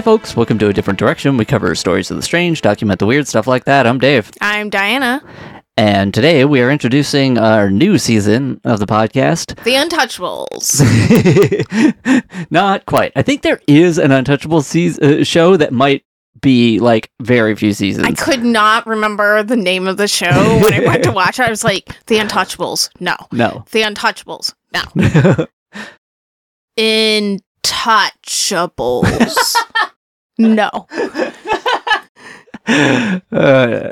Hi, folks. Welcome to A Different Direction. We cover stories of the strange, document the weird, stuff like that. I'm Dave. I'm Diana. And today we are introducing our new season of the podcast. The Untouchables. Not quite. I think there is an Untouchable season, uh, show that might be like very few seasons. I could not remember the name of the show when I went to watch it. I was like, The Untouchables. No. No. The Untouchables. No. Intouchables. No. uh,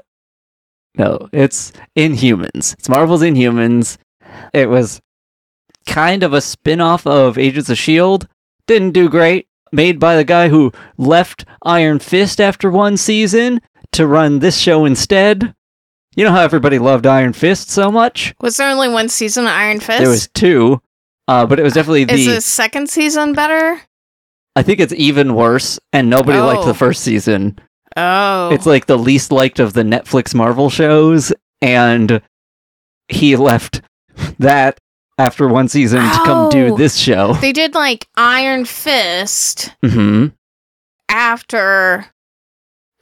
no, it's Inhumans. It's Marvel's Inhumans. It was kind of a spin off of Agents of S.H.I.E.L.D. Didn't do great. Made by the guy who left Iron Fist after one season to run this show instead. You know how everybody loved Iron Fist so much? Was there only one season of Iron Fist? There was two, uh, but it was definitely Is the. the second season better? I think it's even worse, and nobody liked Oh. the first season. Oh. It's like the least liked of the Netflix Marvel shows, and he left that after one season to come do Oh. this show. they did like Iron Fist hmm after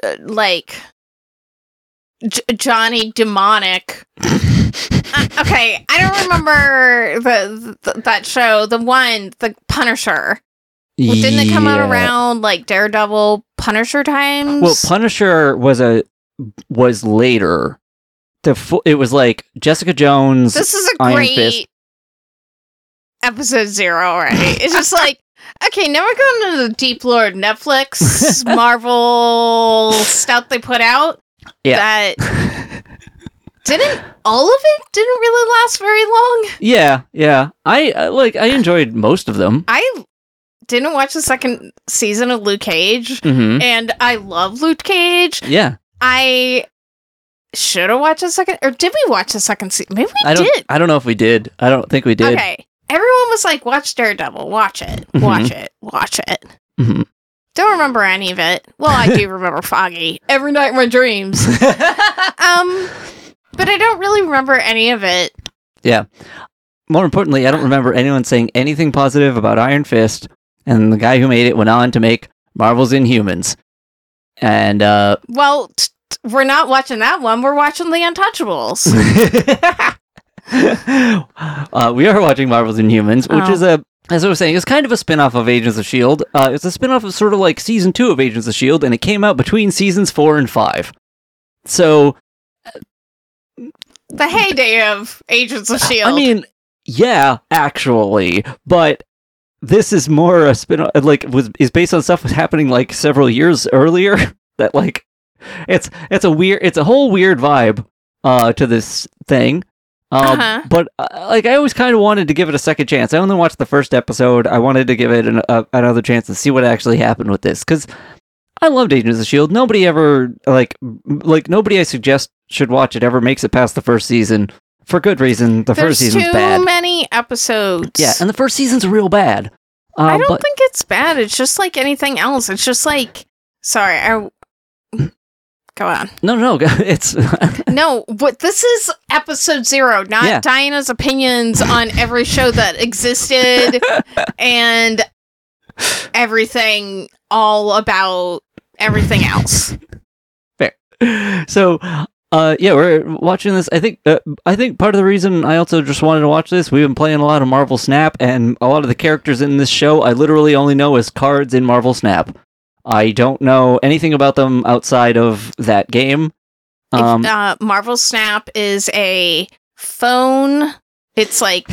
uh, like J- Johnny Demonic. Uh, okay, I don't remember the, the that show. The one, the Punisher. Well, didn't it come out around like Daredevil, Punisher times? Well, Punisher was a was later. The fu- it was like Jessica Jones. this is a Iron great Fist. episode zero, right? It's just like. Okay, now we're going to the deep lore Netflix, Marvel stuff they put out. Yeah. That didn't all of it didn't really last very long. yeah, yeah. I uh, like. I enjoyed most of them. I didn't watch the second season of Luke Cage, hmm and I love Luke Cage. Yeah, I should have watched the second, or did we watch the second season? Maybe we I don't. did. I don't know if we did. I don't think we did. Okay, everyone was like, "Watch Daredevil, watch it, Mhm. watch it, watch it." Mhm. Don't remember any of it. Well, I do remember Foggy every night in my dreams. Um, but I don't really remember any of it. Yeah. More importantly, I don't remember anyone saying anything positive about Iron Fist, and the guy who made it went on to make Marvel's Inhumans. And uh Well, t- t- we're not watching that one. We're watching The Untouchables. uh, we are watching Marvel's Inhumans, which Oh. is a, as I was saying, it's kind of a spin off of Agents of S.H.I.E.L.D. Uh, it's a spin off of sort of like season two of Agents of S.H.I.E.L.D., and it came out between seasons four and five. So, the heyday of Agents of S.H.I.E.L.D. I mean, yeah, actually, but this is more a spin off, like, was, is based on stuff happening like several years earlier. that, like, it's, it's a weird, it's a whole weird vibe, uh, to this thing. Um, Uh-huh. But uh, like, I always kind of wanted to give it a second chance. I only watched the first episode. I wanted to give it an, a, another chance to see what actually happened with this because I loved Agents of Shield. Nobody ever like like nobody I suggest should watch it ever makes it past the first season for good reason. The There's first season's too bad. many episodes. Yeah, and the first season's real bad. Um, I don't but think it's bad. It's just like anything else. It's just like, sorry, I. Go on. no, no, it's No, but this is episode zero, not Yeah. Diana's opinions on every show that existed and everything all about everything else. Fair. So uh yeah we're watching this i think uh, i think part of the reason i also just wanted to watch this we've been playing a lot of marvel snap and a lot of the characters in this show i literally only know as cards in marvel snap i don't know anything about them outside of that game If, um uh, Marvel Snap is a phone. It's like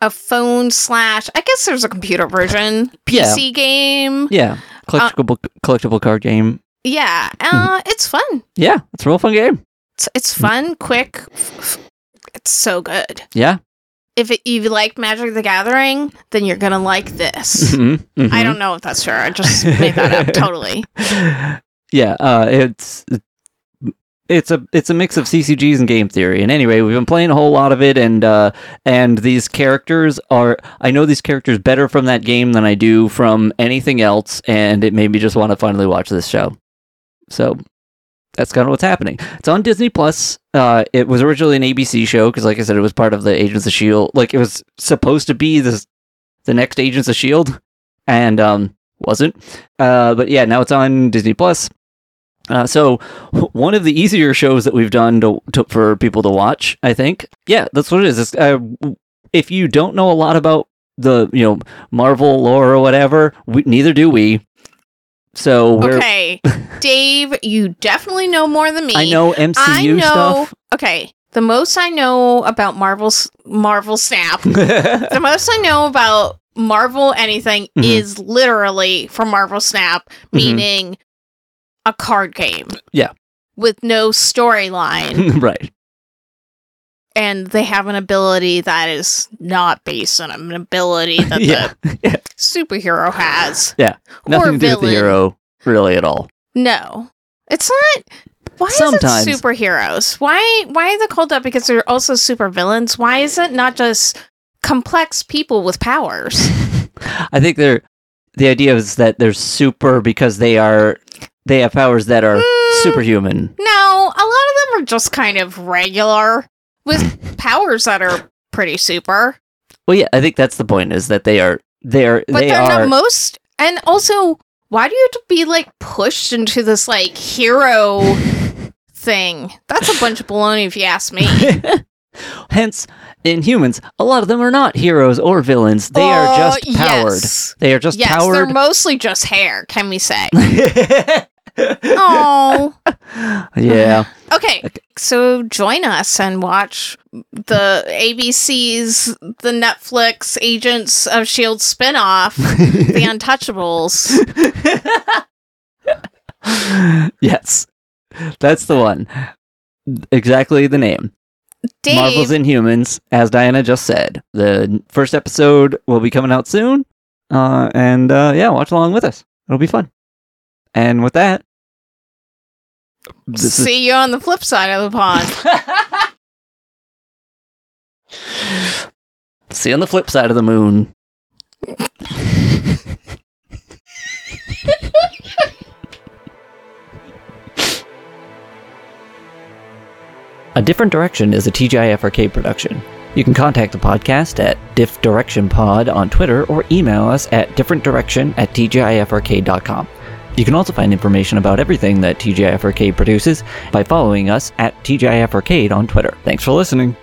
a phone slash. I guess there's a computer version Yeah. PC game. yeah collectible collectible card game Yeah, uh, it's fun. yeah it's a real fun game It's, it's fun, quick. It's so good. yeah If it, you like Magic the Gathering, then you're gonna like this. Mhm, mhm. I don't know if that's true. I just made that up totally. yeah, uh, it's it's a it's a mix of CCGs and game theory. And anyway, we've been playing a whole lot of it, and uh, and these characters are I know these characters better from that game than I do from anything else, and it made me just want to finally watch this show. So that's kind of what's happening. It's on Disney Plus. Uh, it was originally an ABC show because, like I said, it was part of the Agents of Shield. Like it was supposed to be the the next Agents of Shield, and um, wasn't. Uh, but yeah, now it's on Disney Plus. Uh, so one of the easier shows that we've done to, to, for people to watch, I think. Yeah, that's what it is. Uh, if you don't know a lot about the you know Marvel lore or whatever, we, neither do we. So we're, Okay, Dave, you definitely know more than me. I know MCU I know. stuff. Okay, the most I know about Marvel's Marvel Snap, the most I know about Marvel anything Mhm. is literally from Marvel Snap, Mhm. meaning a card game. Yeah. With no storyline, right. And they have an ability that is not based on an ability that Yeah. the superhero has. Yeah. Nothing to do with the hero really at all. No, it's not. Why Sometimes. is it superheroes? Why why is it called that? Because they're also super villains. Why is it not just complex people with powers? I think they're the idea is that they're super because they are they have powers that are Mm. superhuman. No, a lot of them are just kind of regular with powers that are pretty super. Well, yeah, I think that's the point is that they are they are But they they're are not most. And also, why do you have to be like pushed into this like hero thing? That's a bunch of baloney, if you ask me. Hence, Inhumans, a lot of them are not heroes or villains. They are Oh, just powered. Yes, They are just yes they're mostly just hair. Can we say? Oh, yeah. okay. So join us and watch the ABC's the Netflix Agents of Shield spinoff, The Untouchables. yes. That's the one. Exactly the name. Dave, Marvel's Inhumans, as Diana just said. The first episode will be coming out soon. Uh, and uh, yeah, watch along with us. It'll be fun. And with that, this is see you on the flip side of the pond. see you on the flip side of the moon. A Different Direction is a TGIF arcade production. You can contact the podcast at diffdirectionpod on Twitter or email us at differentdirection at tgifarcade.com. You can also find information about everything that TGIF Arcade produces by following us at TGIF Arcade on Twitter. Thanks for listening.